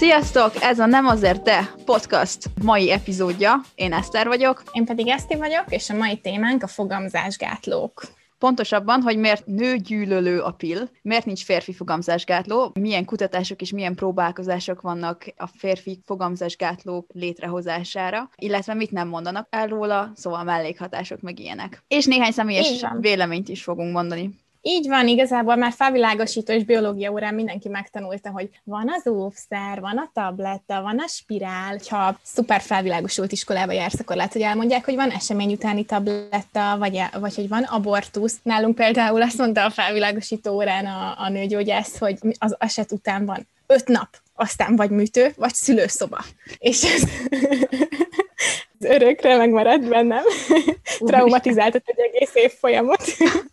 Sziasztok! Ez a Nem azért te podcast mai epizódja. Én Eszter vagyok. Én pedig Eszti vagyok, és a mai témánk a fogamzásgátlók. Pontosabban, hogy miért nőgyűlölő a pill, miért nincs férfi fogamzásgátló, milyen kutatások és milyen próbálkozások vannak a férfi fogamzásgátlók létrehozására, illetve mit nem mondanak el róla, szóval mellékhatások meg ilyenek. És néhány személyes véleményt is fogunk mondani. Így van, igazából már felvilágosító és biológia órán mindenki megtanulta, hogy van az óvszer, van a tabletta, van a spirál. Ha szuper felvilágosult iskolába jársz, akkor lehet, hogy elmondják, hogy van esemény utáni tabletta, vagy, vagy hogy van abortusz. Nálunk például azt mondta a felvilágosító órán a, a nőgyógyász, hogy az eset után van öt nap, aztán vagy műtő, vagy szülőszoba. És ez örökre megmaradt bennem. Traumatizáltat egy egész év folyamot.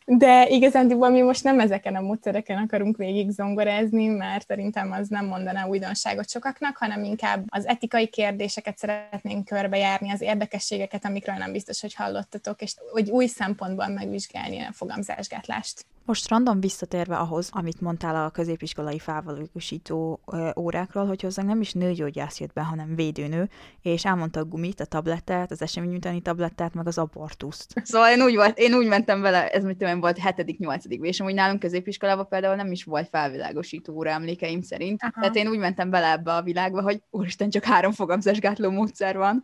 De igazándiból mi most nem ezeken a módszereken akarunk végig zongorázni, mert szerintem az nem mondaná újdonságot sokaknak, hanem inkább az etikai kérdéseket szeretnénk körbejárni, az érdekességeket, amikről nem biztos, hogy hallottatok, és hogy új szempontból megvizsgálni a fogamzásgátlást. Most random visszatérve ahhoz, amit mondtál a középiskolai felvalókosító órákról, hogy hozzánk nem is nőgyógyász jött be, hanem védőnő, és elmondta a gumit, a tablettát, az esemény utáni tablettát, meg az abortuszt. Szóval én úgy, volt, én úgy mentem vele, ez mit tudom, volt 7.-8. és amúgy nálunk középiskolában például nem is volt felvilágosító óra emlékeim szerint. Aha. Tehát én úgy mentem bele ebbe a világba, hogy úristen, csak három fogamzásgátló módszer van.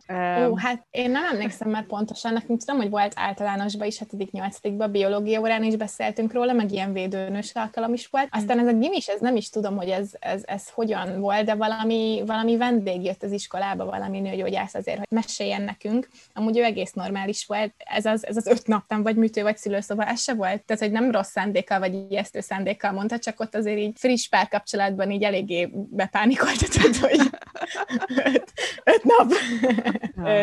Ó, hát én nem emlékszem már pontosan, nekünk tudom, hogy volt általánosban is, 7.-8. biológia órán is beszéltünk róla, meg ilyen védőnös alkalom is volt. Aztán ez a gimis, ez nem is tudom, hogy ez, ez, ez hogyan volt, de valami, valami vendég jött az iskolába, valami nőgyógyász azért, hogy meséljen nekünk. Amúgy ő egész normális volt. Ez az, ez az öt naptam, vagy műtő, vagy szülőszoba, ez se volt. Tehát, hogy nem rossz szándékkal, vagy ijesztő szándékkal mondta, csak ott azért így friss párkapcsolatban így eléggé bepánikoltatott, hogy öt, öt nap.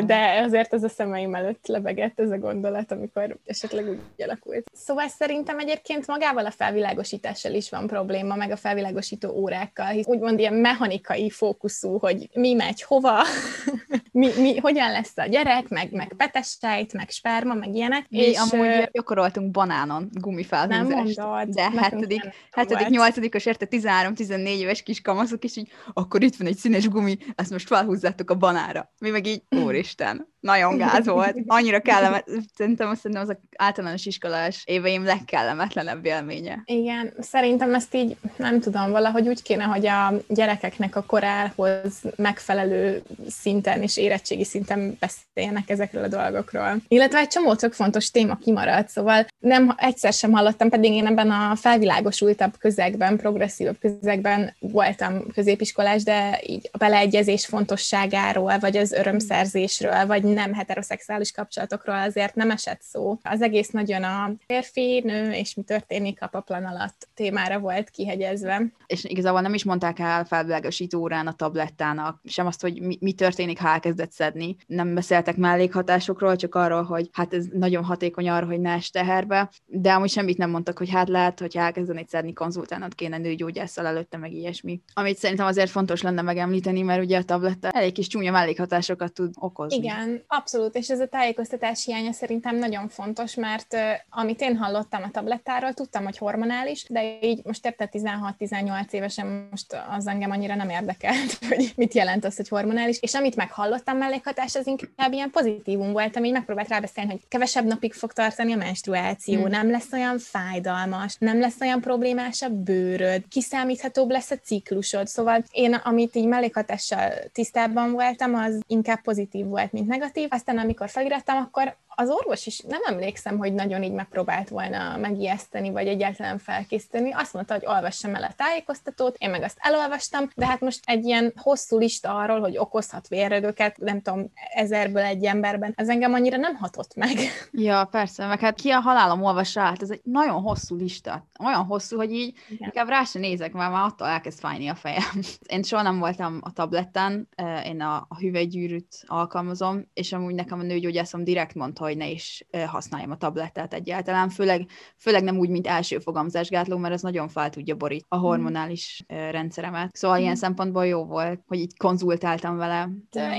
De azért ez a szemeim előtt lebegett ez a gondolat, amikor esetleg úgy alakult. Szóval szerintem egyébként magával a felvilágosítással is van probléma, meg a felvilágosító órákkal, hisz úgymond ilyen mechanikai fókuszú, hogy mi megy hova, mi, mi, hogyan lesz a gyerek, meg, meg petesejt, meg sperma, meg ilyenek. Mi és amúgy gyakoroltunk banánon gumifelhúzást. Nem mondod. De hetedik, hetedik nyolcadikos érte 13-14 éves kis kamaszok, és így akkor itt van egy színes gumi, ezt most felhúzzátok a banára. Mi meg így, úristen, nagyon gáz volt. Annyira kellemet, szerintem azt szerintem az általános iskolás éveim legkellemetlenebb élménye. Igen, szerintem ezt így, nem tudom, valahogy úgy kéne, hogy a gyerekeknek a korához megfelelő szinten és érettségi szinten beszéljenek ezekről a dolgokról. Illetve egy csomó tök fontos téma kimaradt, szóval nem egyszer sem hallottam, pedig én ebben a felvilágosultabb közegben, progresszívabb közegben voltam középiskolás, de így a beleegyezés fontosságáról, vagy az örömszerzésről, vagy nem heteroszexuális kapcsolatokról azért nem esett szó. Az egész nagyon a férfi, nő és mi történik a paplan alatt témára volt kihegyezve. És igazából nem is mondták el felvilágosító órán a tablettának, sem azt, hogy mi, mi történik, ha elkezdett szedni. Nem beszéltek mellékhatásokról, csak arról, hogy hát ez nagyon hatékony arra, hogy ne teherbe, de amúgy semmit nem mondtak, hogy hát lehet, hogy elkezdenéd szedni, konzultálnod kéne nőgyógyásszal előtte, meg ilyesmi. Amit szerintem azért fontos lenne megemlíteni, mert ugye a tabletta elég kis csúnya mellékhatásokat tud okozni. Igen, abszolút, és ez a tájékoztatás hiánya szerintem nagyon fontos, mert uh, amit én hallottam a tablettáról, tudtam, hogy hormonális, de így most érte 16-18 évesen most az engem annyira nem érdekelt, hogy mit jelent az, hogy hormonális, és amit meghallottam mellékhatás, az inkább ilyen pozitívum volt, ami megpróbált rábeszélni, hogy kevesebb napig fog tartani a menstruáció, hmm. Nem lesz olyan fájdalmas, nem lesz olyan problémás a bőröd, kiszámíthatóbb lesz a ciklusod, szóval én, amit így mellékhatással tisztában voltam, az inkább pozitív volt, mint negatív, aztán amikor felirattam, akkor az orvos is nem emlékszem, hogy nagyon így megpróbált volna megijeszteni, vagy egyáltalán felkészíteni. Azt mondta, hogy olvassam el a tájékoztatót, én meg azt elolvastam, de hát most egy ilyen hosszú lista arról, hogy okozhat vérrögöket, nem tudom, ezerből egy emberben, ez engem annyira nem hatott meg. Ja, persze, meg hát ki a halálom olvassa át, ez egy nagyon hosszú lista. Olyan hosszú, hogy így Igen. inkább rá se nézek, mert már attól elkezd fájni a fejem. Én soha nem voltam a tabletten, én a, a hüvelygyűrűt alkalmazom, és amúgy nekem a nőgyógyászom direkt mondta, hogy ne is használjam a tablettát egyáltalán, főleg, főleg nem úgy, mint első fogamzásgátló, mert ez nagyon fel tudja borít a mhm. hormonális rendszeremet. Szóval ilyen szempontból jó volt, hogy így konzultáltam vele.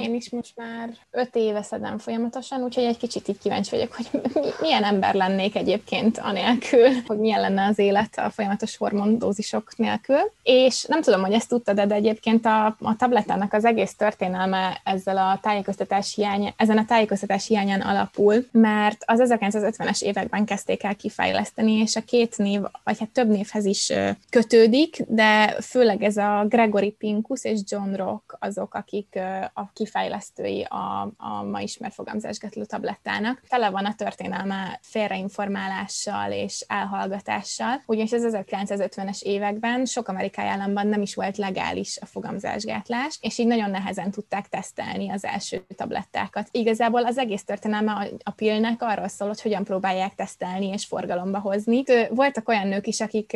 Én is most már öt éve szedem folyamatosan, úgyhogy egy kicsit így kíváncsi vagyok, hogy milyen ember lennék egyébként anélkül, hogy milyen lenne az élet a folyamatos hormondózisok nélkül. És nem tudom, hogy ezt tudtad, de egyébként a, a tablettának az egész történelme ezzel a tájékoztatás hiány, ezen a tájékoztatás hiányán alapul, mert az 1950-es években kezdték el kifejleszteni, és a két név, vagy hát több névhez is kötődik, de főleg ez a Gregory Pincus és John Rock azok, akik a kifejlesztői a, a ma ismert fogamzásgatló tablettának. Tele van a történelme félreinformálással és elhallgatással, ugyanis az 1950-es években sok amerikai államban nem is volt legális a fogamzásgátlás, és így nagyon nehezen tudták tesztelni az első tablettákat. Igazából az egész történelme a pillnek arról szól, hogy hogyan próbálják tesztelni és forgalomba hozni. Voltak olyan nők is, akik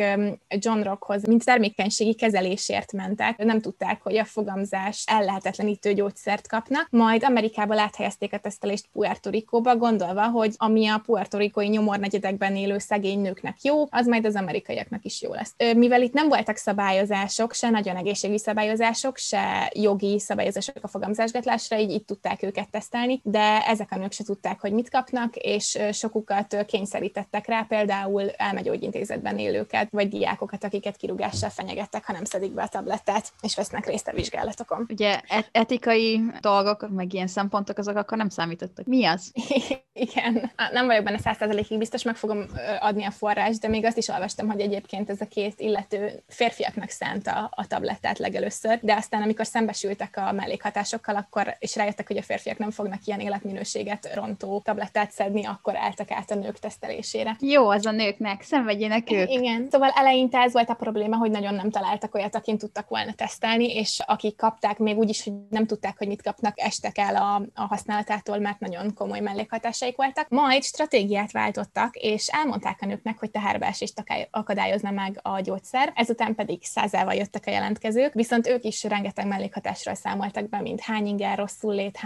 John Rockhoz, mint termékenységi kezelésért mentek, nem tudták, hogy a fogamzás ellehetetlenítő gyógyszert kapnak, majd Amerikába áthelyezték a tesztelést Puerto Ricóba, gondolva, hogy ami a Puerto Ricói nyomornegyedekben élő szegény nőknek jó, az majd az amerikaiaknak is jó lesz. Mivel itt nem voltak szabályozások, se nagyon egészségügyi szabályozások, se jogi szabályozások a fogamzásgátlásra, így itt tudták őket tesztelni, de ezek a nők se tudták, hogy mit kapnak, és sokukat kényszerítettek rá, például elmegyógyintézetben élőket, vagy diákokat, akiket kirúgással fenyegettek, ha nem szedik be a tablettát, és vesznek részt a vizsgálatokon. Ugye et- etikai dolgok, meg ilyen szempontok, azok akkor nem számítottak. Mi az? Igen. Nem vagyok benne százszerzelékig biztos, meg fogom adni a forrás, de még azt is olvastam, hogy egyébként ez a két illető férfiaknak szánta a tablettát legelőször, de aztán amikor szembesültek a mellékhatásokkal, akkor és rájöttek, hogy a férfiak nem fognak ilyen életminőséget rontó tablettát szedni, akkor álltak át a nők tesztelésére. Jó, az a nőknek, szenvedjenek ők. Igen. Szóval eleinte ez volt a probléma, hogy nagyon nem találtak olyat, akin tudtak volna tesztelni, és akik kapták, még úgy is, hogy nem tudták, hogy mit kapnak, estek el a, a használatától, mert nagyon komoly mellékhatásaik voltak. Majd stratégiát váltottak, és elmondták a nőknek, hogy teherbeesést akadályozna meg a gyógyszer, ezután pedig százával jöttek a jelentkezők, viszont ők is rengeteg mellékhatásról számoltak be, mint hány inger, rosszul lét,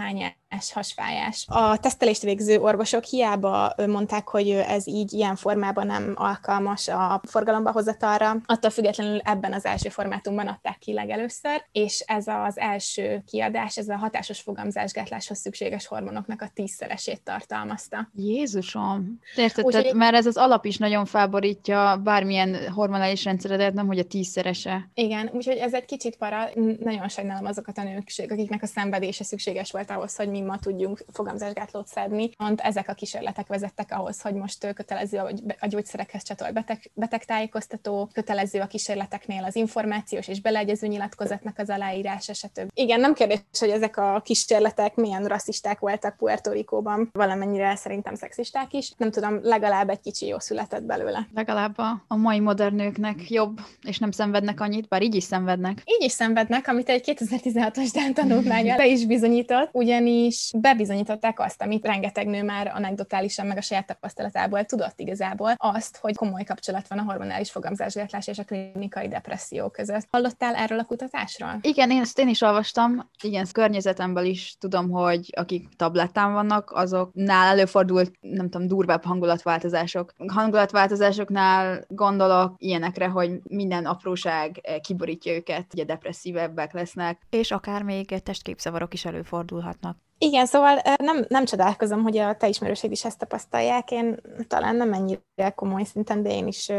hány hasfájás. A tesztelést végző orvosok hiába mondták, hogy ez így ilyen formában nem alkalmas a forgalomba hozatalra, attól függetlenül ebben az első formátumban adták ki legelőször, és ez az első kiadás, ez a hatásos fogamzásgátláshoz szükséges hormonoknak a tízszeresét tartalmazta. Jézusom! Érted, Úgy, tehát, ez az alap is nagyon felborítja bármilyen hormonális rendszeredet, nem hogy a tízszerese. Igen, úgyhogy ez egy kicsit para, nagyon sajnálom azokat a nők, akiknek a szenvedése szükséges volt ahhoz, hogy mi ma tudjunk fogamzásgátlót szedni. Pont ezek a kísérletek vezettek ahhoz, hogy most kötelező a gyógyszerekhez csatolt beteg, betegtájékoztató, kötelező a kísérleteknél az információs és beleegyező nyilatkozatnak az aláírása, stb. Igen, nem kérdés, hogy ezek a kísérletek milyen rasszisták voltak Puerto Ricóban, valamennyire szerintem szexisták is. Nem tudom, legalább egy kicsi jó született belőle. Legalább a, a mai modern nőknek jobb, és nem szenvednek annyit, bár így is szenvednek. Így is szenvednek, amit egy 2016-os Dán tanulmánya be is bizonyított, ugyanis is bebizonyították azt, amit rengeteg nő már anekdotálisan, meg a saját tapasztalatából tudott igazából, azt, hogy komoly kapcsolat van a hormonális fogamzásgátlás és a klinikai depresszió között. Hallottál erről a kutatásról? Igen, én ezt én is olvastam. Igen, környezetemből is tudom, hogy akik tablettán vannak, azoknál előfordult, nem tudom, durvább hangulatváltozások. Hangulatváltozásoknál gondolok ilyenekre, hogy minden apróság eh, kiborítja őket, ugye depresszívebbek lesznek. És akár még testképzavarok is előfordulhatnak. Igen, szóval nem, nem csodálkozom, hogy a te ismerőség is ezt tapasztalják. Én talán nem ennyire komoly szinten, de én is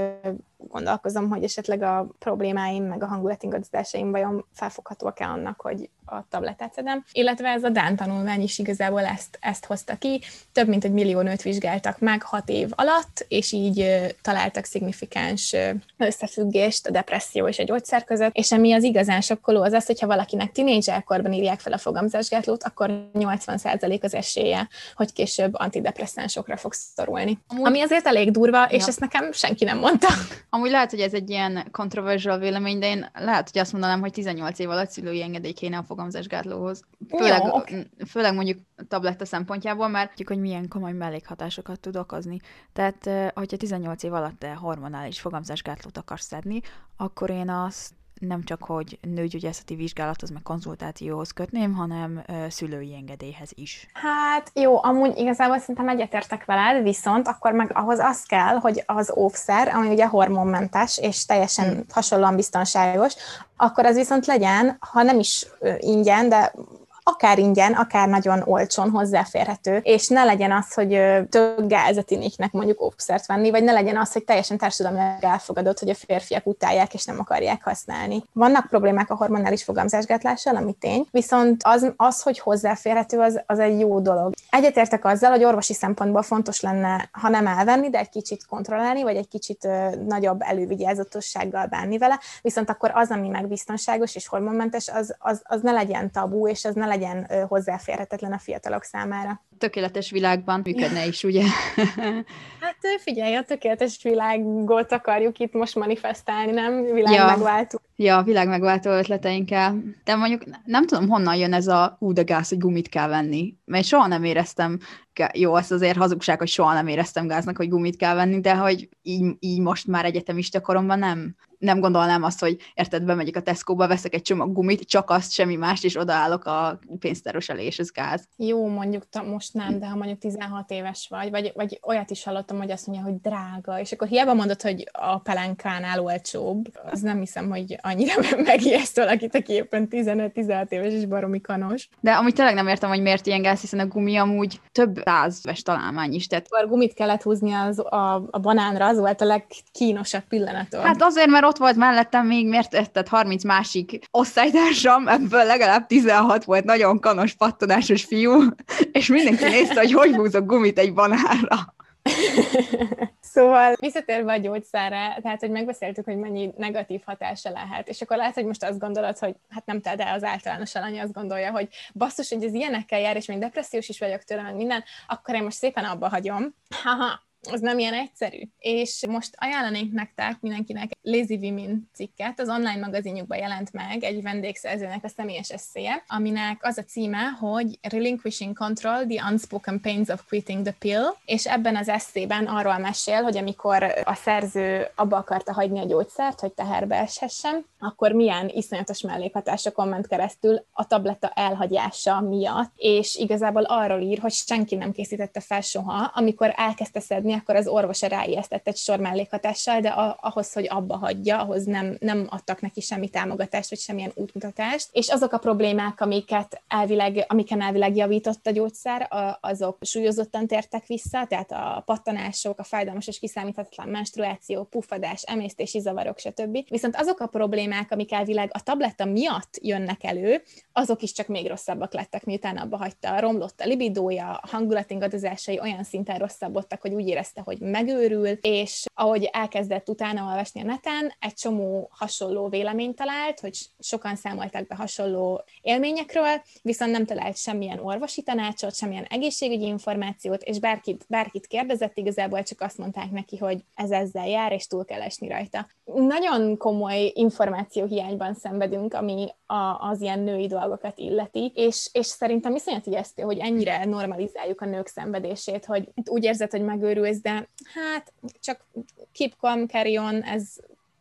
gondolkozom, hogy esetleg a problémáim, meg a hangulatingadozásaim vajon felfoghatóak-e annak, hogy a tabletát szedem. Illetve ez a Dán tanulmány is igazából ezt, ezt hozta ki. Több mint egy millió nőt vizsgáltak meg hat év alatt, és így találtak szignifikáns összefüggést a depresszió és a gyógyszer között. És ami az igazán sokkoló az az, hogyha valakinek tinédzserkorban írják fel a fogamzásgátlót, akkor 80% az esélye, hogy később antidepresszánsokra fog szorulni. Amúgy... Ami azért elég durva, és ja. ezt nekem senki nem mondta. Amúgy lehet, hogy ez egy ilyen kontroversial vélemény, de én lehet, hogy azt mondanám, hogy 18 év alatt szülői engedély kéne a fogamzásgátlóhoz. Főleg, Jó, okay. főleg mondjuk tabletta szempontjából, mert tudjuk, hogy milyen komoly mellékhatásokat tud okozni. Tehát, hogyha 18 év alatt te hormonális fogamzásgátlót akarsz szedni, akkor én azt nem csak, hogy nőgyógyászati vizsgálathoz, meg konzultációhoz kötném, hanem szülői engedélyhez is. Hát jó, amúgy igazából szerintem egyetértek veled, viszont akkor meg ahhoz az kell, hogy az óvszer, ami ugye hormonmentes és teljesen hmm. hasonlóan biztonságos, akkor az viszont legyen, ha nem is ingyen, de akár ingyen, akár nagyon olcsón hozzáférhető, és ne legyen az, hogy több gázetiniknek mondjuk óvszert venni, vagy ne legyen az, hogy teljesen társadalmilag elfogadott, hogy a férfiak utálják és nem akarják használni. Vannak problémák a hormonális fogamzásgátlással, ami tény, viszont az, az hogy hozzáférhető, az, az egy jó dolog. Egyetértek azzal, hogy orvosi szempontból fontos lenne, ha nem elvenni, de egy kicsit kontrollálni, vagy egy kicsit nagyobb elővigyázatossággal bánni vele, viszont akkor az, ami meg biztonságos és hormonmentes, az, az, az ne legyen tabú, és az ne legyen hozzáférhetetlen a fiatalok számára. Tökéletes világban működne is, ugye? hát figyelj, a tökéletes világot akarjuk itt most manifestálni, nem? Világ ja. megváltó. Ja, világ megváltó ötleteinkkel. De mondjuk nem tudom, honnan jön ez a ú, de gáz, hogy gumit kell venni. Mert soha nem éreztem, jó, az azért hazugság, hogy soha nem éreztem gáznak, hogy gumit kell venni, de hogy így, így most már egyetemista koromban nem, nem gondolnám azt, hogy érted, bemegyek a Tesco-ba, veszek egy csomag gumit, csak azt, semmi más, és odaállok a pénztáros elé, és ez gáz. Jó, mondjuk most nem, de ha mondjuk 16 éves vagy, vagy, vagy olyat is hallottam, hogy azt mondja, hogy drága, és akkor hiába mondod, hogy a pelenkánál olcsóbb, az nem hiszem, hogy annyira megijeszt valakit, aki éppen 15-16 éves és baromi kanos. De amúgy tényleg nem értem, hogy miért ilyen gáz, hiszen a gumi amúgy több százves találmány is. Tehát... A gumit kellett húzni az, a, a banánra, az volt a legkínosabb pillanat. Hát azért, mert ott volt mellettem még, miért tehát 30 másik osztálytársam, ebből legalább 16 volt nagyon kanos, pattanásos fiú, és mindenki nézte, hogy hogy húzok gumit egy banánra. Szóval visszatérve a gyógyszerre, tehát, hogy megbeszéltük, hogy mennyi negatív hatása lehet, és akkor lehet, hogy most azt gondolod, hogy hát nem te, de az általános alany azt gondolja, hogy basszus, hogy ez ilyenekkel jár, és még depressziós is vagyok tőle, meg minden, akkor én most szépen abba hagyom. Haha, az nem ilyen egyszerű. És most ajánlanék nektek mindenkinek Lazy Women cikket, az online magazinjukban jelent meg egy vendégszerzőnek a személyes eszéje, aminek az a címe, hogy Relinquishing Control, The Unspoken Pains of Quitting the Pill, és ebben az eszében arról mesél, hogy amikor a szerző abba akarta hagyni a gyógyszert, hogy teherbe eshessen, akkor milyen iszonyatos mellékhatásokon ment keresztül a tabletta elhagyása miatt, és igazából arról ír, hogy senki nem készítette fel soha, amikor elkezdte szedni akkor az orvosa ráijesztett egy sor mellékhatással, de a, ahhoz, hogy abba hagyja, ahhoz nem, nem adtak neki semmi támogatást, vagy semmilyen útmutatást. És azok a problémák, amiket elvileg, amiken elvileg javított a gyógyszer, azok súlyozottan tértek vissza, tehát a pattanások, a fájdalmas és kiszámíthatatlan menstruáció, puffadás, emésztési zavarok, stb. Viszont azok a problémák, amik elvileg a tabletta miatt jönnek elő, azok is csak még rosszabbak lettek, miután abba hagyta. Romlott a libidója, a hangulatingadozásai olyan szinten rosszabbodtak, hogy úgy érezte, hogy megőrül, és ahogy elkezdett utána olvasni a neten, egy csomó hasonló véleményt talált, hogy sokan számoltak be hasonló élményekről, viszont nem talált semmilyen orvosi tanácsot, semmilyen egészségügyi információt, és bárkit, bárkit kérdezett, igazából csak azt mondták neki, hogy ez ezzel jár, és túl kell esni rajta. Nagyon komoly információhiányban szenvedünk, ami a, az ilyen női dolgokat illeti, és, és szerintem iszonyat ijesztő, hogy ennyire normalizáljuk a nők szenvedését, hogy úgy érzed, hogy megőrülsz, de hát csak keep calm, carry on, ez,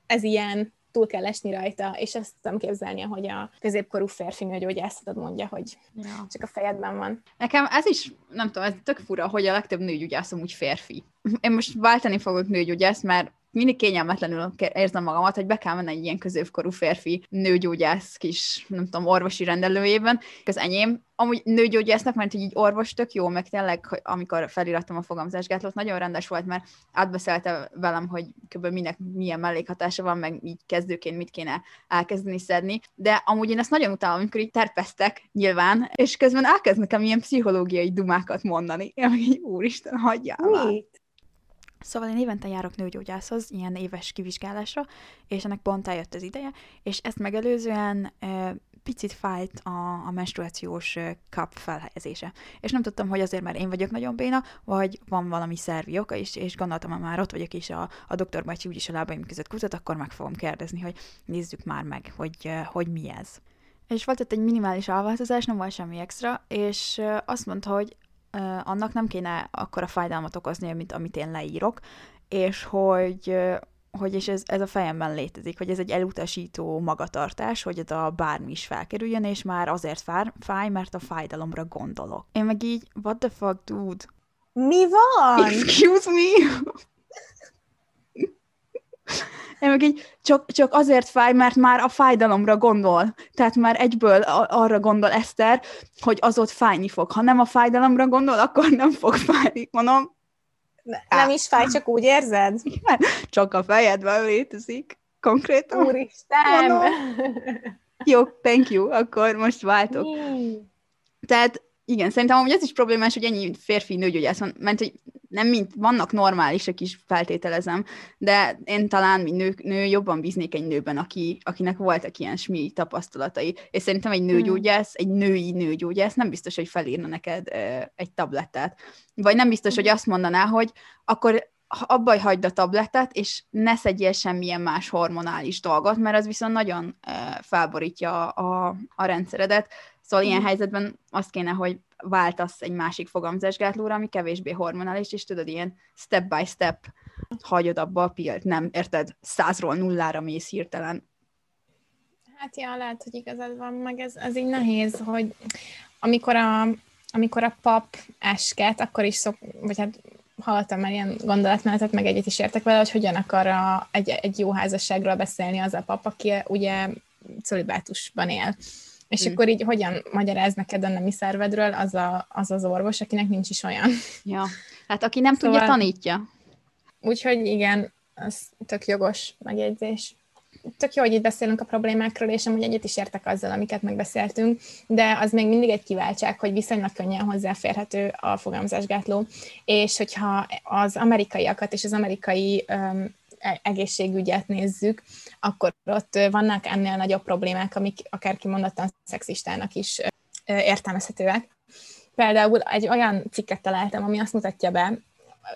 ez ilyen, túl kell esni rajta, és ezt tudom képzelni, hogy a középkorú férfi nőgyógyászatod mondja, hogy ja. csak a fejedben van. Nekem ez is, nem tudom, ez tök fura, hogy a legtöbb nőgyógyászom úgy férfi. Én most váltani fogok nőgyógyász, mert mindig kényelmetlenül érzem magamat, hogy be kell menni egy ilyen középkorú férfi nőgyógyász kis, nem tudom, orvosi rendelőjében. Az enyém amúgy nőgyógyásznak, mert így orvos tök jó, meg tényleg, hogy amikor felirattam a fogamzásgátlót, nagyon rendes volt, mert átbeszélte velem, hogy kb. minek milyen mellékhatása van, meg így kezdőként mit kéne elkezdeni szedni, de amúgy én ezt nagyon utálom, amikor így terpesztek nyilván, és közben elkezd nekem ilyen pszichológiai dumákat mondani. Én így, úristen, hagyjál már. Szóval én évente járok nőgyógyászhoz, ilyen éves kivizsgálásra, és ennek pont eljött az ideje, és ezt megelőzően e, picit fájt a, a menstruációs kap felhelyezése. És nem tudtam, hogy azért, mert én vagyok nagyon béna, vagy van valami szervi oka is, és gondoltam, ha már ott vagyok, és a, a doktor bácsi úgyis a lábaim között kutat, akkor meg fogom kérdezni, hogy nézzük már meg, hogy, hogy mi ez. És volt ott egy minimális alváltozás, nem volt semmi extra, és azt mondta, hogy annak nem kéne akkora fájdalmat okozni, mint amit én leírok, és hogy hogy és ez, ez a fejemben létezik, hogy ez egy elutasító magatartás, hogy oda bármi is felkerüljön, és már azért fár, fáj, mert a fájdalomra gondolok. Én meg így, what the fuck, dude? Mi van? Excuse me? Meg így csak, csak azért fáj, mert már a fájdalomra gondol. Tehát már egyből arra gondol Eszter, hogy az ott fájni fog. Ha nem a fájdalomra gondol, akkor nem fog fájni. Mondom, nem is fáj, csak úgy érzed? Csak a fejedben létezik. Konkrétan. Úristen! Mondom. Jó, thank you, akkor most váltok. Tehát igen, szerintem amúgy ez is problémás, hogy ennyi férfi nőgyógyász van, mert hogy nem mint, vannak normálisak is, feltételezem, de én talán, mint nő, nő jobban bíznék egy nőben, aki, akinek voltak ilyen smi tapasztalatai, és szerintem egy nőgyógyász, egy női nőgyógyász nem biztos, hogy felírna neked egy tablettát. Vagy nem biztos, hogy azt mondaná, hogy akkor abba hagyd a tablettet, és ne szedjél semmilyen más hormonális dolgot, mert az viszont nagyon felborítja a, a, a rendszeredet. Szóval ilyen helyzetben azt kéne, hogy váltasz egy másik fogamzásgátlóra, ami kevésbé hormonális, és tudod, ilyen step by step hagyod abba a pilt, nem, érted, százról nullára mész hirtelen. Hát ja, lehet, hogy igazad van, meg ez, ez így nehéz, hogy amikor a, amikor a pap esket, akkor is szok, vagy hát hallottam már ilyen gondolatmenetet, meg egyet is értek vele, hogy hogyan akar a, egy, egy jó házasságról beszélni az a pap, aki ugye szolibátusban él. És mm. akkor így hogyan magyaráz neked a nemi szervedről az, a, az az orvos, akinek nincs is olyan. Ja, hát aki nem szóval, tudja, tanítja. Úgyhogy igen, az tök jogos megjegyzés. Tök jó, hogy itt beszélünk a problémákról, és amúgy egyet is értek azzal, amiket megbeszéltünk, de az még mindig egy kiváltság, hogy viszonylag könnyen hozzáférhető a fogamzásgátló, és hogyha az amerikaiakat és az amerikai um, egészségügyet nézzük, akkor ott vannak ennél nagyobb problémák, amik akár kimondottan szexistának is értelmezhetőek. Például egy olyan cikket találtam, ami azt mutatja be,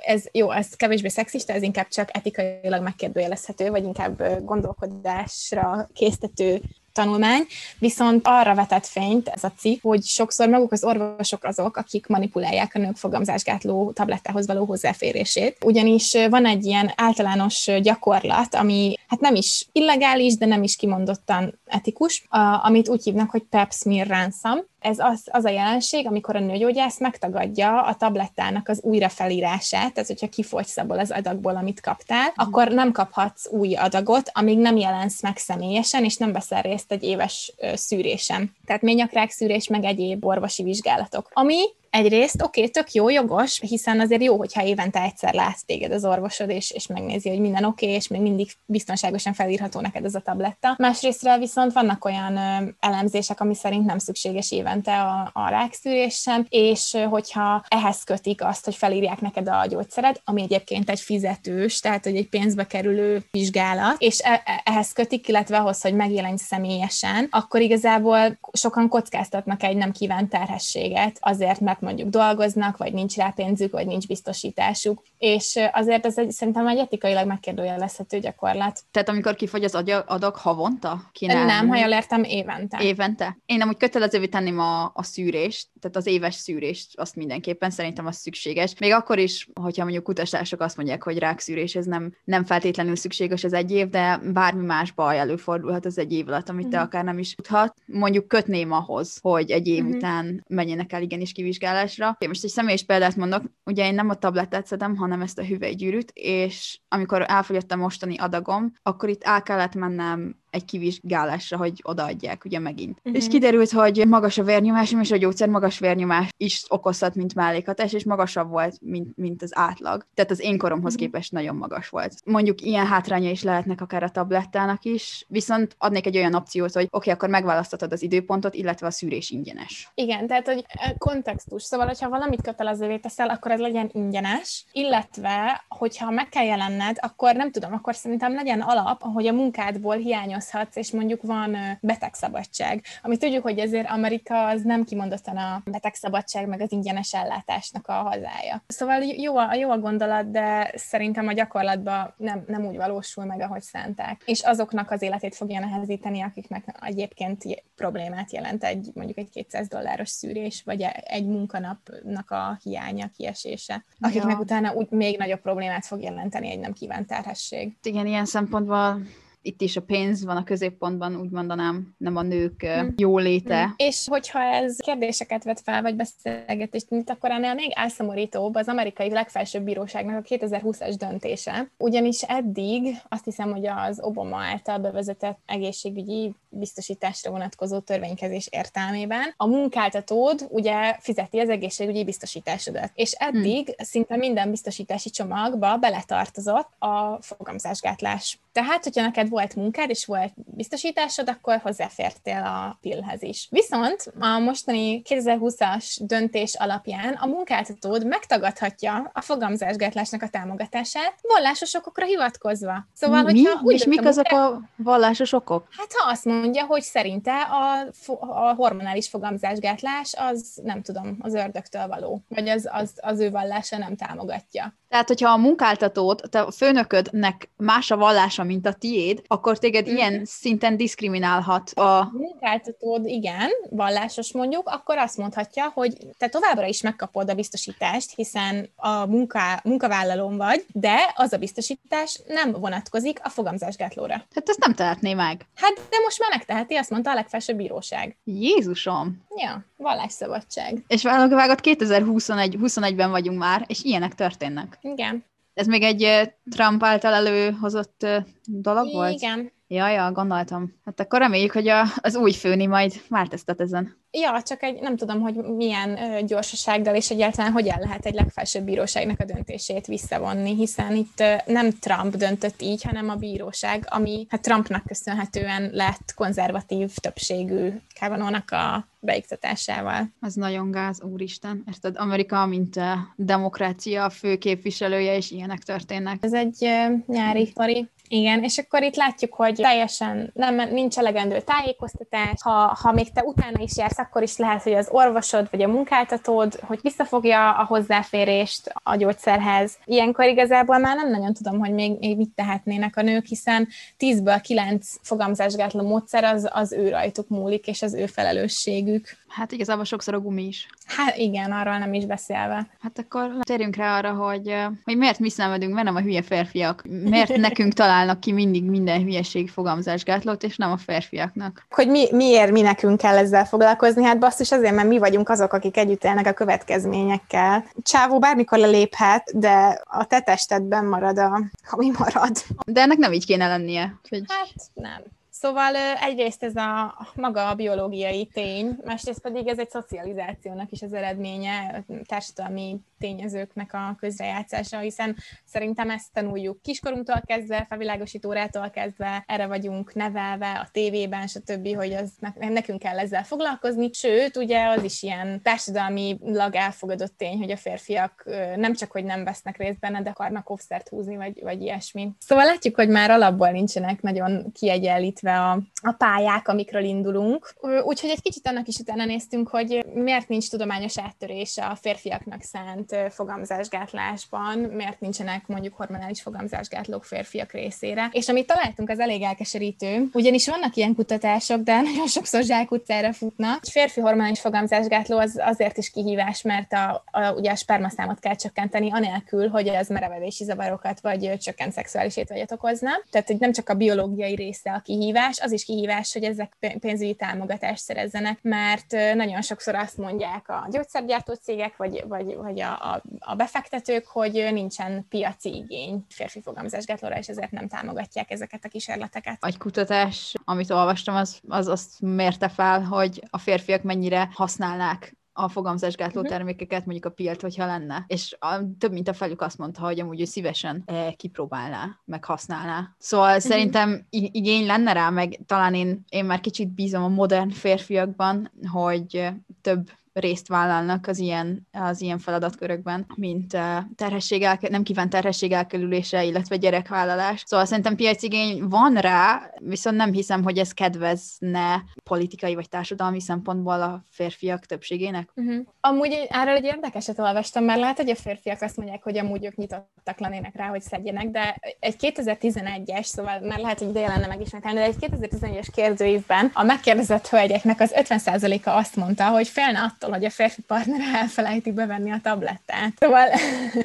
ez jó, ez kevésbé szexista, ez inkább csak etikailag megkérdőjelezhető, vagy inkább gondolkodásra késztető tanulmány, viszont arra vetett fényt ez a cikk, hogy sokszor maguk az orvosok azok, akik manipulálják a nők fogamzásgátló tablettához való hozzáférését. Ugyanis van egy ilyen általános gyakorlat, ami hát nem is illegális, de nem is kimondottan etikus, amit úgy hívnak, hogy pap smear ransom, ez az, az a jelenség, amikor a nőgyógyász megtagadja a tablettának az újrafelírását, tehát hogyha kifogysz abból az adagból, amit kaptál, mm. akkor nem kaphatsz új adagot, amíg nem jelensz meg személyesen, és nem veszel részt egy éves szűrésen. Tehát ményakrák szűrés, meg egyéb orvosi vizsgálatok. Ami egyrészt oké, okay, tök jó, jogos, hiszen azért jó, hogyha évente egyszer látsz téged az orvosod, és, és megnézi, hogy minden oké, okay, és még mindig biztonságosan felírható neked ez a tabletta. Másrésztről viszont vannak olyan ö, elemzések, ami szerint nem szükséges évente a, a rákszűrés sem, és hogyha ehhez kötik azt, hogy felírják neked a gyógyszered, ami egyébként egy fizetős, tehát hogy egy pénzbe kerülő vizsgálat, és e- e- ehhez kötik, illetve ahhoz, hogy megjelenj személyesen, akkor igazából sokan kockáztatnak egy nem kívánt terhességet, azért, mert mondjuk dolgoznak, vagy nincs rá pénzük, vagy nincs biztosításuk, és azért ez egy, szerintem egy etikailag megkérdőjelezhető gyakorlat. Tehát amikor kifogy az adag havonta? Kéne nem, ha jól értem, évente. Évente. Én amúgy kötelezővé tenném a, a szűrést, tehát az éves szűrést, azt mindenképpen szerintem az szükséges. Még akkor is, hogyha mondjuk kutatások azt mondják, hogy rákszűrés, ez nem, nem feltétlenül szükséges az egy év, de bármi más baj előfordulhat az egy év alatt, amit mm-hmm. te mhm. akár nem is tudhat. Mondjuk kötném ahhoz, hogy egy év mm-hmm. után menjenek el igenis kivizsgálni vizsgálásra. Most egy személyes példát mondok, ugye én nem a tablettát szedem, hanem ezt a hüvelygyűrűt, és amikor elfogyott a mostani adagom, akkor itt el kellett mennem egy kivizsgálásra, hogy odaadják, ugye megint. Uh-huh. És kiderült, hogy magas a vérnyomásom, és a gyógyszer magas vérnyomás is okozhat, mint mellékhatás, és magasabb volt, mint, mint az átlag. Tehát az én koromhoz uh-huh. képest nagyon magas volt. Mondjuk ilyen hátránya is lehetnek akár a tablettának is, viszont adnék egy olyan opciót, hogy oké, okay, akkor megválasztatod az időpontot, illetve a szűrés ingyenes. Igen, tehát hogy kontextus. Szóval, hogyha valamit kötelezővé teszel, akkor ez legyen ingyenes, illetve, hogyha meg kell jelenned, akkor nem tudom, akkor szerintem legyen alap, hogy a munkádból hiányoz dolgozhatsz, és mondjuk van betegszabadság, ami tudjuk, hogy ezért Amerika az nem kimondottan a betegszabadság, meg az ingyenes ellátásnak a hazája. Szóval jó a, jó a gondolat, de szerintem a gyakorlatban nem, nem úgy valósul meg, ahogy szánták. És azoknak az életét fogja nehezíteni, akiknek egyébként problémát jelent egy mondjuk egy 200 dolláros szűrés, vagy e, egy munkanapnak a hiánya, kiesése, akiknek ja. utána úgy még nagyobb problémát fog jelenteni egy nem kívánt terhesség. Igen, ilyen szempontból itt is a pénz van a középpontban, úgy mondanám, nem a nők hmm. jóléte. Hmm. És hogyha ez kérdéseket vet fel, vagy beszélgetést nyit, akkor ennél még elszomorítóbb az amerikai legfelsőbb bíróságnak a 2020-as döntése. Ugyanis eddig azt hiszem, hogy az Obama által bevezetett egészségügyi biztosításra vonatkozó törvénykezés értelmében a munkáltatód ugye fizeti az egészségügyi biztosításodat. És eddig hmm. szinte minden biztosítási csomagba beletartozott a fogamzásgátlás. Tehát, hogyha neked volt munkád és volt biztosításod, akkor hozzáfértél a pillhez is. Viszont a mostani 2020-as döntés alapján a munkáltatód megtagadhatja a fogamzásgátlásnak a támogatását vallásos okokra hivatkozva. Szóval, Mi? hogyha úgy és mik azok a vallásos okok? Hát ha azt mondja, hogy szerinte a, a hormonális fogamzásgátlás az, nem tudom, az ördögtől való, vagy az, az, az ő vallása nem támogatja. Tehát, hogyha a munkáltatód, a főnöködnek más a vallása, mint a tiéd, akkor téged mm. ilyen szinten diszkriminálhat a... a munkáltatód, igen, vallásos mondjuk, akkor azt mondhatja, hogy te továbbra is megkapod a biztosítást, hiszen a munká, munkavállalón vagy, de az a biztosítás nem vonatkozik a fogamzásgátlóra. Hát ezt nem tehetné meg. Hát, de most már megteheti, azt mondta a legfelsőbb bíróság. Jézusom! Ja, vallásszabadság. És vágott 2021 21-ben vagyunk már, és ilyenek történnek. Igen. Ez még egy Trump által előhozott dolog volt? Igen. Ja, ja, gondoltam. Hát akkor reméljük, hogy a, az új főni majd változtat ezen. Ja, csak egy, nem tudom, hogy milyen ö, gyorsasággal és egyáltalán hogyan lehet egy legfelsőbb bíróságnak a döntését visszavonni, hiszen itt ö, nem Trump döntött így, hanem a bíróság, ami hát Trumpnak köszönhetően lett konzervatív többségű Kavanónak a beiktatásával. Az nagyon gáz, úristen. Érted, Amerika, mint a demokrácia fő képviselője, és ilyenek történnek. Ez egy ö, nyári sztori. Igen, és akkor itt látjuk, hogy teljesen nem, nincs elegendő tájékoztatás. Ha, ha még te utána is jársz, akkor is lehet, hogy az orvosod vagy a munkáltatód, hogy visszafogja a hozzáférést a gyógyszerhez. Ilyenkor igazából már nem nagyon tudom, hogy még, még mit tehetnének a nők, hiszen 10-ből 9 fogamzásgátló módszer az, az ő rajtuk múlik, és az ő felelősségük. Hát igazából sokszor a gumi is. Hát igen, arról nem is beszélve. Hát akkor térjünk rá arra, hogy, hogy miért mi szenvedünk, mert nem a hülye férfiak. Miért nekünk találnak ki mindig minden hülyeség fogamzásgátlót, és nem a férfiaknak. Hogy mi, miért mi nekünk kell ezzel foglalkozni? Hát basszus azért, mert mi vagyunk azok, akik együtt élnek a következményekkel. Csávó bármikor leléphet, de a te testedben marad, a, ami marad. De ennek nem így kéne lennie. Hogy... Hát nem. Szóval egyrészt ez a maga a biológiai tény, másrészt pedig ez egy szocializációnak is az eredménye, társadalmi tényezőknek a közrejátszása, hiszen szerintem ezt tanuljuk kiskorunktól kezdve, felvilágosítórától kezdve, erre vagyunk nevelve a tévében, stb., hogy az nekünk kell ezzel foglalkozni, sőt, ugye az is ilyen társadalmilag elfogadott tény, hogy a férfiak nem csak, hogy nem vesznek részt benne, de akarnak offszert húzni, vagy, vagy ilyesmi. Szóval látjuk, hogy már alapból nincsenek nagyon kiegyenlítve a, a pályák, amikről indulunk. Úgyhogy egy kicsit annak is utána néztünk, hogy miért nincs tudományos áttörése a férfiaknak szánt fogamzásgátlásban, miért nincsenek mondjuk hormonális fogamzásgátlók férfiak részére. És amit találtunk, az elég elkeserítő, ugyanis vannak ilyen kutatások, de nagyon sokszor zsákutcára futnak. A férfi hormonális fogamzásgátló az azért is kihívás, mert a, a, ugye a spermaszámot kell csökkenteni, anélkül, hogy az merevedési zavarokat vagy csökkent szexuális étvágyat okozna. Tehát, hogy nem csak a biológiai része a kihívás, az is kihívás, hogy ezek pénzügyi támogatást szerezzenek, mert nagyon sokszor azt mondják a gyógyszergyártó cégek, vagy, vagy, vagy a, a befektetők, hogy nincsen piaci igény férfi fogamzásgátlóra, és ezért nem támogatják ezeket a kísérleteket. Egy kutatás, amit olvastam, az, az azt mérte fel, hogy a férfiak mennyire használnák a fogamzásgátló uh-huh. termékeket, mondjuk a pilt, hogyha lenne. És a, több mint a felük azt mondta, hogy amúgy ő szívesen e, kipróbálná, meg használná. Szóval uh-huh. szerintem igény lenne rá, meg talán én, én már kicsit bízom a modern férfiakban, hogy több részt vállalnak az ilyen, az ilyen feladatkörökben, mint uh, terhesség elke- nem kívánt terhesség elkerülése, illetve gyerekvállalás. Szóval szerintem piacigény van rá, viszont nem hiszem, hogy ez kedvezne politikai vagy társadalmi szempontból a férfiak többségének. Uh-huh. Amúgy erről egy érdekeset olvastam, mert lehet, hogy a férfiak azt mondják, hogy amúgy ők nyitottak lennének rá, hogy szedjenek, de egy 2011-es, szóval már lehet, hogy ideje lenne megismételni, de egy 2011-es kérdőívben a megkérdezett hölgyeknek az 50%-a azt mondta, hogy félne attól, attól, hogy a férfi partner elfelejtik bevenni a tablettát. Szóval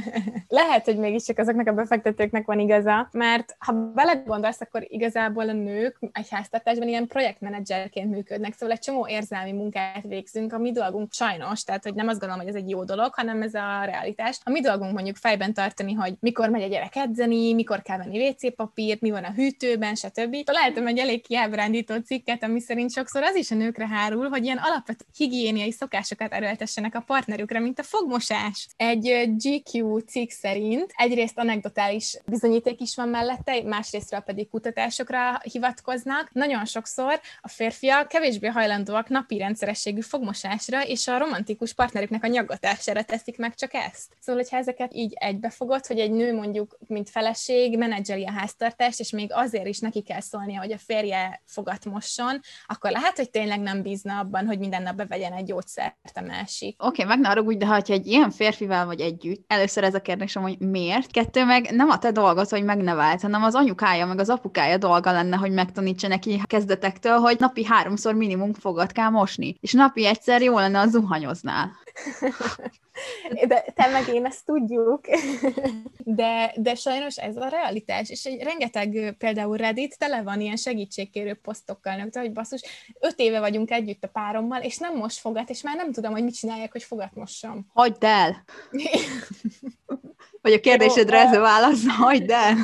lehet, hogy mégiscsak azoknak a befektetőknek van igaza, mert ha belegondolsz, akkor igazából a nők egy háztartásban ilyen projektmenedzserként működnek, szóval egy csomó érzelmi munkát végzünk, a mi dolgunk sajnos, tehát hogy nem azt gondolom, hogy ez egy jó dolog, hanem ez a realitás. A mi dolgunk mondjuk fejben tartani, hogy mikor megy a gyerek edzeni, mikor kell venni papírt, mi van a hűtőben, stb. Találtam egy elég kiábrándító cikket, ami szerint sokszor az is a nőkre hárul, hogy ilyen alapvető higiéniai szokás hatásokat erőltessenek a partnerükre, mint a fogmosás. Egy GQ cikk szerint egyrészt anekdotális bizonyíték is van mellette, másrésztről pedig kutatásokra hivatkoznak. Nagyon sokszor a férfiak kevésbé hajlandóak napi rendszerességű fogmosásra, és a romantikus partnerüknek a nyaggatására teszik meg csak ezt. Szóval, hogyha ezeket így egybefogod, hogy egy nő mondjuk, mint feleség, menedzseli a háztartást, és még azért is neki kell szólnia, hogy a férje fogat mosson, akkor lehet, hogy tényleg nem bízna abban, hogy minden nap bevegyen egy gyógyszert a másik. Oké, okay, meg ne úgy, de ha egy ilyen férfivel vagy együtt, először ez a kérdésem, hogy miért? Kettő meg nem a te dolgod, hogy megnevált, hanem az anyukája, meg az apukája dolga lenne, hogy megtanítsa neki kezdetektől, hogy napi háromszor minimum fogat kell mosni. És napi egyszer jó lenne, a zuhanyoznál. De te meg én ezt tudjuk. De, de sajnos ez a realitás. És egy rengeteg például Reddit tele van ilyen segítségkérő posztokkal, nem hogy basszus, öt éve vagyunk együtt a párommal, és nem most fogat, és már nem tudom, hogy mit csinálják, hogy fogat mossam. Hagyd el! Vagy a kérdésedre ez a válasz, hagyd el!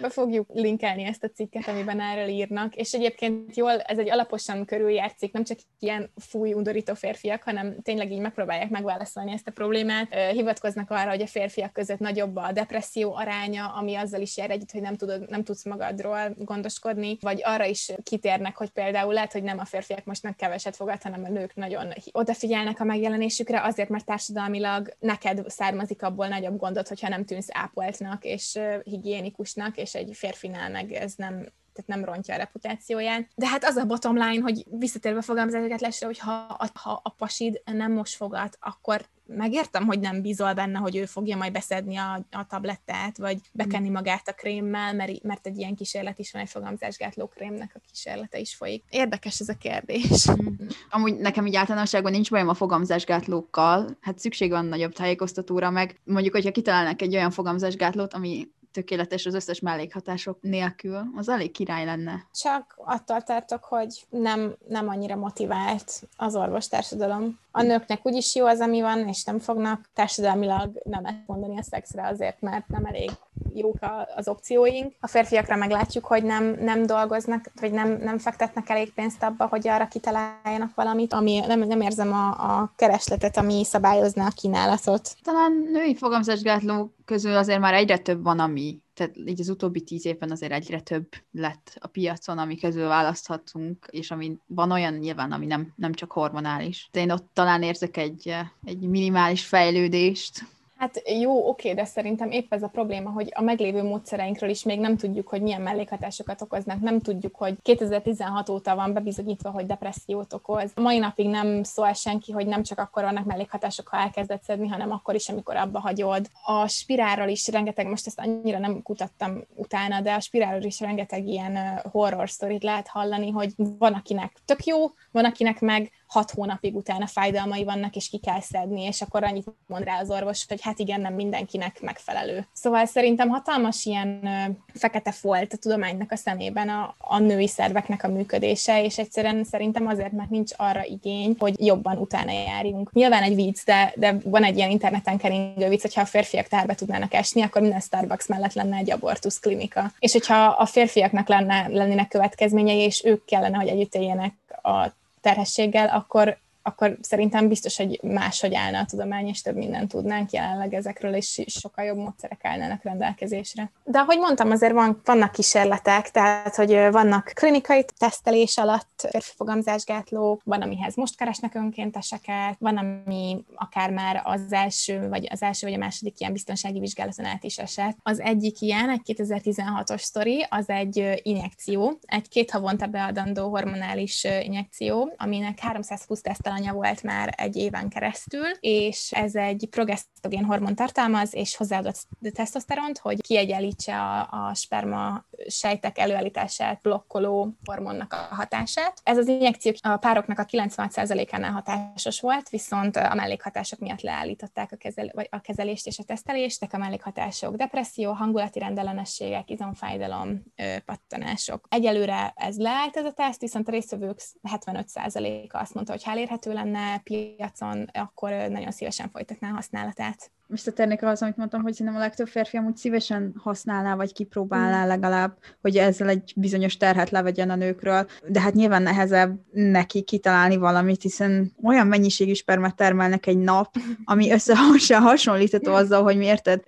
Be fogjuk linkelni ezt a cikket, amiben erről írnak, és egyébként jól, ez egy alaposan körüljárt cikk, nem csak ilyen fúj, undorító férfiak, hanem tényleg így megpróbálják megválaszolni ezt a problémát. Hivatkoznak arra, hogy a férfiak között nagyobb a depresszió aránya, ami azzal is jár együtt, hogy nem, tudod, nem tudsz magadról gondoskodni, vagy arra is kitérnek, hogy például lehet, hogy nem a férfiak most nem keveset fogad, hanem a nők nagyon odafigyelnek a megjelenésükre, azért, mert társadalmilag neked származik abból nagyobb gondot, hogyha nem tűnsz ápoltnak és higiénikusnak, és egy férfinál meg ez nem tehát nem rontja a reputációján. De hát az a bottom line, hogy visszatérve fogalmazásokat hogy ha, ha a pasid nem most fogad, akkor megértem, hogy nem bízol benne, hogy ő fogja majd beszedni a, a tablettát, vagy bekenni magát a krémmel, mert, mert egy ilyen kísérlet is van, egy fogamzásgátló krémnek a kísérlete is folyik. Érdekes ez a kérdés. Mm. Amúgy nekem így általánosságban nincs bajom a fogamzásgátlókkal, hát szükség van nagyobb tájékoztatóra, meg mondjuk, hogyha kitalálnak egy olyan fogamzásgátlót, ami tökéletes az összes mellékhatások nélkül, az elég király lenne. Csak attól tartok, hogy nem, nem annyira motivált az orvostársadalom. A nőknek úgyis jó az, ami van, és nem fognak társadalmilag nem mondani a szexre azért, mert nem elég jók az opcióink. A férfiakra meglátjuk, hogy nem, nem dolgoznak, vagy nem, nem fektetnek elég pénzt abba, hogy arra kitaláljanak valamit, ami nem, nem érzem a, a keresletet, ami szabályozna a kínálatot. Talán női fogamzásgátló közül azért már egyre több van, ami, tehát így az utóbbi tíz évben azért egyre több lett a piacon, ami közül választhatunk, és ami van olyan nyilván, ami nem, nem csak hormonális. De én ott talán érzek egy, egy minimális fejlődést, Hát jó, oké, de szerintem épp ez a probléma, hogy a meglévő módszereinkről is még nem tudjuk, hogy milyen mellékhatásokat okoznak, nem tudjuk, hogy 2016 óta van bebizonyítva, hogy depressziót okoz. A mai napig nem szól senki, hogy nem csak akkor vannak mellékhatások, ha elkezded szedni, hanem akkor is, amikor abba hagyod. A spirálról is rengeteg, most ezt annyira nem kutattam utána, de a spirálról is rengeteg ilyen horror sztorit lehet hallani, hogy van akinek tök jó, van akinek meg hat hónapig utána fájdalmai vannak, és ki kell szedni, és akkor annyit mond rá az orvos, hogy hát igen, nem mindenkinek megfelelő. Szóval szerintem hatalmas ilyen fekete folt a tudománynak a szemében a, a női szerveknek a működése, és egyszerűen szerintem azért, mert nincs arra igény, hogy jobban utána járjunk. Nyilván egy vicc, de, de van egy ilyen interneten keringő vicc, hogyha a férfiak tárba tudnának esni, akkor minden Starbucks mellett lenne egy abortusz klinika. És hogyha a férfiaknak lenne, lennének következményei, és ők kellene, hogy együtt éljenek a terhességgel, akkor akkor szerintem biztos, hogy máshogy állna a tudomány, és több mindent tudnánk jelenleg ezekről, és sokkal jobb módszerek állnának rendelkezésre. De ahogy mondtam, azért van, vannak kísérletek, tehát, hogy vannak klinikai tesztelés alatt férfi fogamzásgátlók, van, amihez most keresnek önkénteseket, van, ami akár már az első, vagy az első, vagy a második ilyen biztonsági vizsgálaton át is esett. Az egyik ilyen, egy 2016-os sztori, az egy injekció, egy két havonta beadandó hormonális injekció, aminek 320 tesztelanya volt már egy éven keresztül, és ez egy progesztogén hormon tartalmaz, és hozzáadott tesztoszteront, hogy kiegyenlítse a, a sperma sejtek előállítását blokkoló hormonnak a hatását. Ez az injekció a pároknak a 96%-ánál hatásos volt, viszont a mellékhatások miatt leállították a, kezel, vagy a kezelést és a tesztelést, a mellékhatások depresszió, hangulati rendellenességek, izomfájdalom, pattanások. Egyelőre ez leállt ez a teszt, viszont a résztvevők 75%-a azt mondta, hogy ha elérhető lenne piacon, akkor nagyon szívesen folytatná a használatát visszatérnék az, amit mondtam, hogy szerintem a legtöbb férfi amúgy szívesen használná, vagy kipróbálná mm. legalább, hogy ezzel egy bizonyos terhet levegyen a nőkről, de hát nyilván nehezebb neki kitalálni valamit, hiszen olyan mennyiségű spermet termelnek egy nap, ami összehossá hasonlítható azzal, hogy miért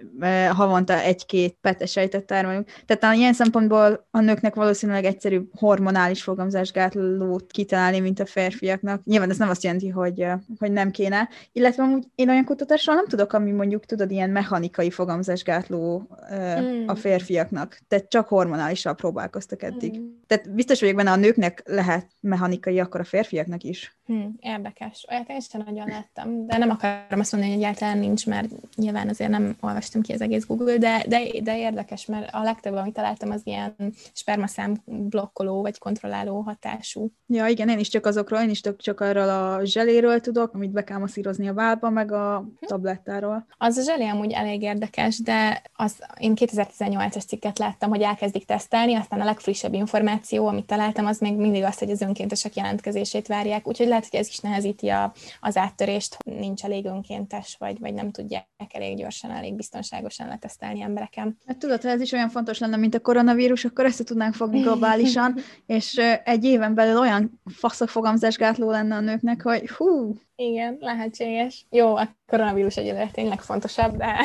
havonta egy-két petesejtet termelünk. Tehát ilyen szempontból a nőknek valószínűleg egyszerűbb hormonális fogamzásgátlót kitalálni, mint a férfiaknak. Nyilván ez nem azt jelenti, hogy, hogy nem kéne. Illetve amúgy én olyan kutatásról nem tudok, ami mondjuk mondjuk, tudod, ilyen mechanikai fogamzásgátló mm. a férfiaknak. Tehát csak hormonálissal próbálkoztak eddig. Mm. Tehát biztos vagyok benne, a nőknek lehet mechanikai, akkor a férfiaknak is. Hmm, érdekes. Olyat én sem nagyon láttam, de nem akarom azt mondani, hogy egyáltalán nincs, mert nyilván azért nem olvastam ki az egész Google, de, de, de érdekes, mert a legtöbb, amit találtam, az ilyen spermaszám blokkoló vagy kontrolláló hatású. Ja, igen, én is csak azokról, én is csak, csak arról a zseléről tudok, amit be kell masszírozni a válba, meg a hm. tablettáról. Az a zselé amúgy elég érdekes, de az, én 2018-as cikket láttam, hogy elkezdik tesztelni, aztán a legfrissebb információ, amit találtam, az még mindig az, hogy az önkéntesek jelentkezését várják, úgyhogy lehet, hogy ez is nehezíti a, az áttörést, nincs elég önkéntes, vagy, vagy nem tudják elég gyorsan, elég biztonságosan letesztelni embereken. Hát tudod, ha ez is olyan fontos lenne, mint a koronavírus, akkor ezt tudnánk fogni globálisan, és egy éven belül olyan faszok fogamzásgátló lenne a nőknek, hogy hú, igen, lehetséges. Jó, a koronavírus egyelőre tényleg fontosabb, de,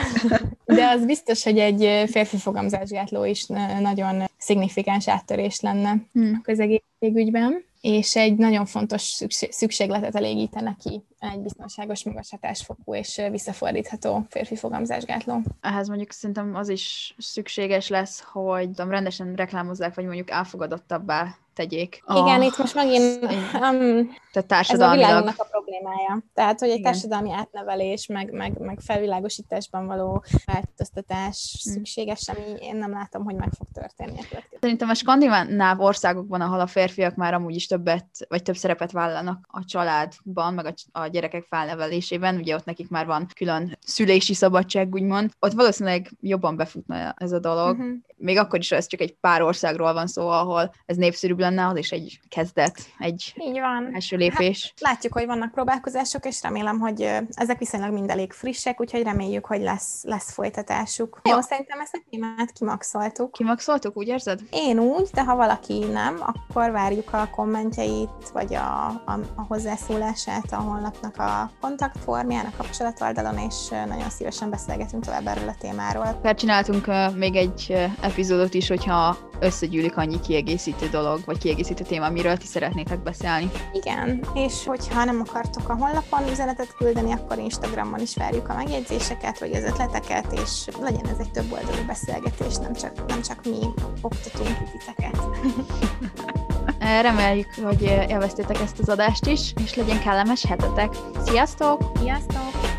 de az biztos, hogy egy férfi fogamzásgátló is nagyon szignifikáns áttörés lenne hmm. a közegészségügyben és egy nagyon fontos szükségletet elégítene ki egy biztonságos, magas hatásfokú és visszafordítható férfi fogamzásgátló. Ehhez mondjuk szerintem az is szükséges lesz, hogy tudom, rendesen reklámozzák, vagy mondjuk elfogadottabbá tegyék. Igen, a... itt most megint um, Tehát társadalmilag... ez a világnak a problémája. Tehát, hogy egy Igen. társadalmi átnevelés, meg, meg, meg felvilágosításban való változtatás hmm. szükséges, ami én nem látom, hogy meg fog történni. Szerintem a skandináv országokban, ahol a férfiak már amúgy is többet, vagy több szerepet vállalnak a családban, meg a, a gyerekek felnevelésében, ugye ott nekik már van külön szülési szabadság, úgymond, ott valószínűleg jobban befutna ez a dolog. Uh-huh. Még akkor is, ez csak egy pár országról van szó, ahol ez népszerűbb lenne, az is egy kezdet, egy Így van. első lépés. Hát, látjuk, hogy vannak próbálkozások, és remélem, hogy ezek viszonylag mind elég frissek, úgyhogy reméljük, hogy lesz, lesz folytatásuk. Jó, szerintem ezt a témát kimaxoltuk. Kimaxoltuk, úgy érzed? Én úgy, de ha valaki nem, akkor várjuk a kommentjeit, vagy a, a, a hozzászólását a honlapnak a kontaktformján, a kapcsolatoldalon, és nagyon szívesen beszélgetünk tovább erről a témáról. Csináltunk uh, még egy uh, epizódot is, hogyha összegyűlik annyi kiegészítő dolog, vagy kiegészítő téma, amiről ti szeretnétek beszélni. Igen, és hogyha nem akartok a honlapon üzenetet küldeni, akkor Instagramon is várjuk a megjegyzéseket, vagy az ötleteket, és legyen ez egy több oldalú beszélgetés, nem csak, nem csak mi oktatunk titeket. Reméljük, hogy élveztétek ezt az adást is, és legyen kellemes hetetek. Sziasztok! Sziasztok!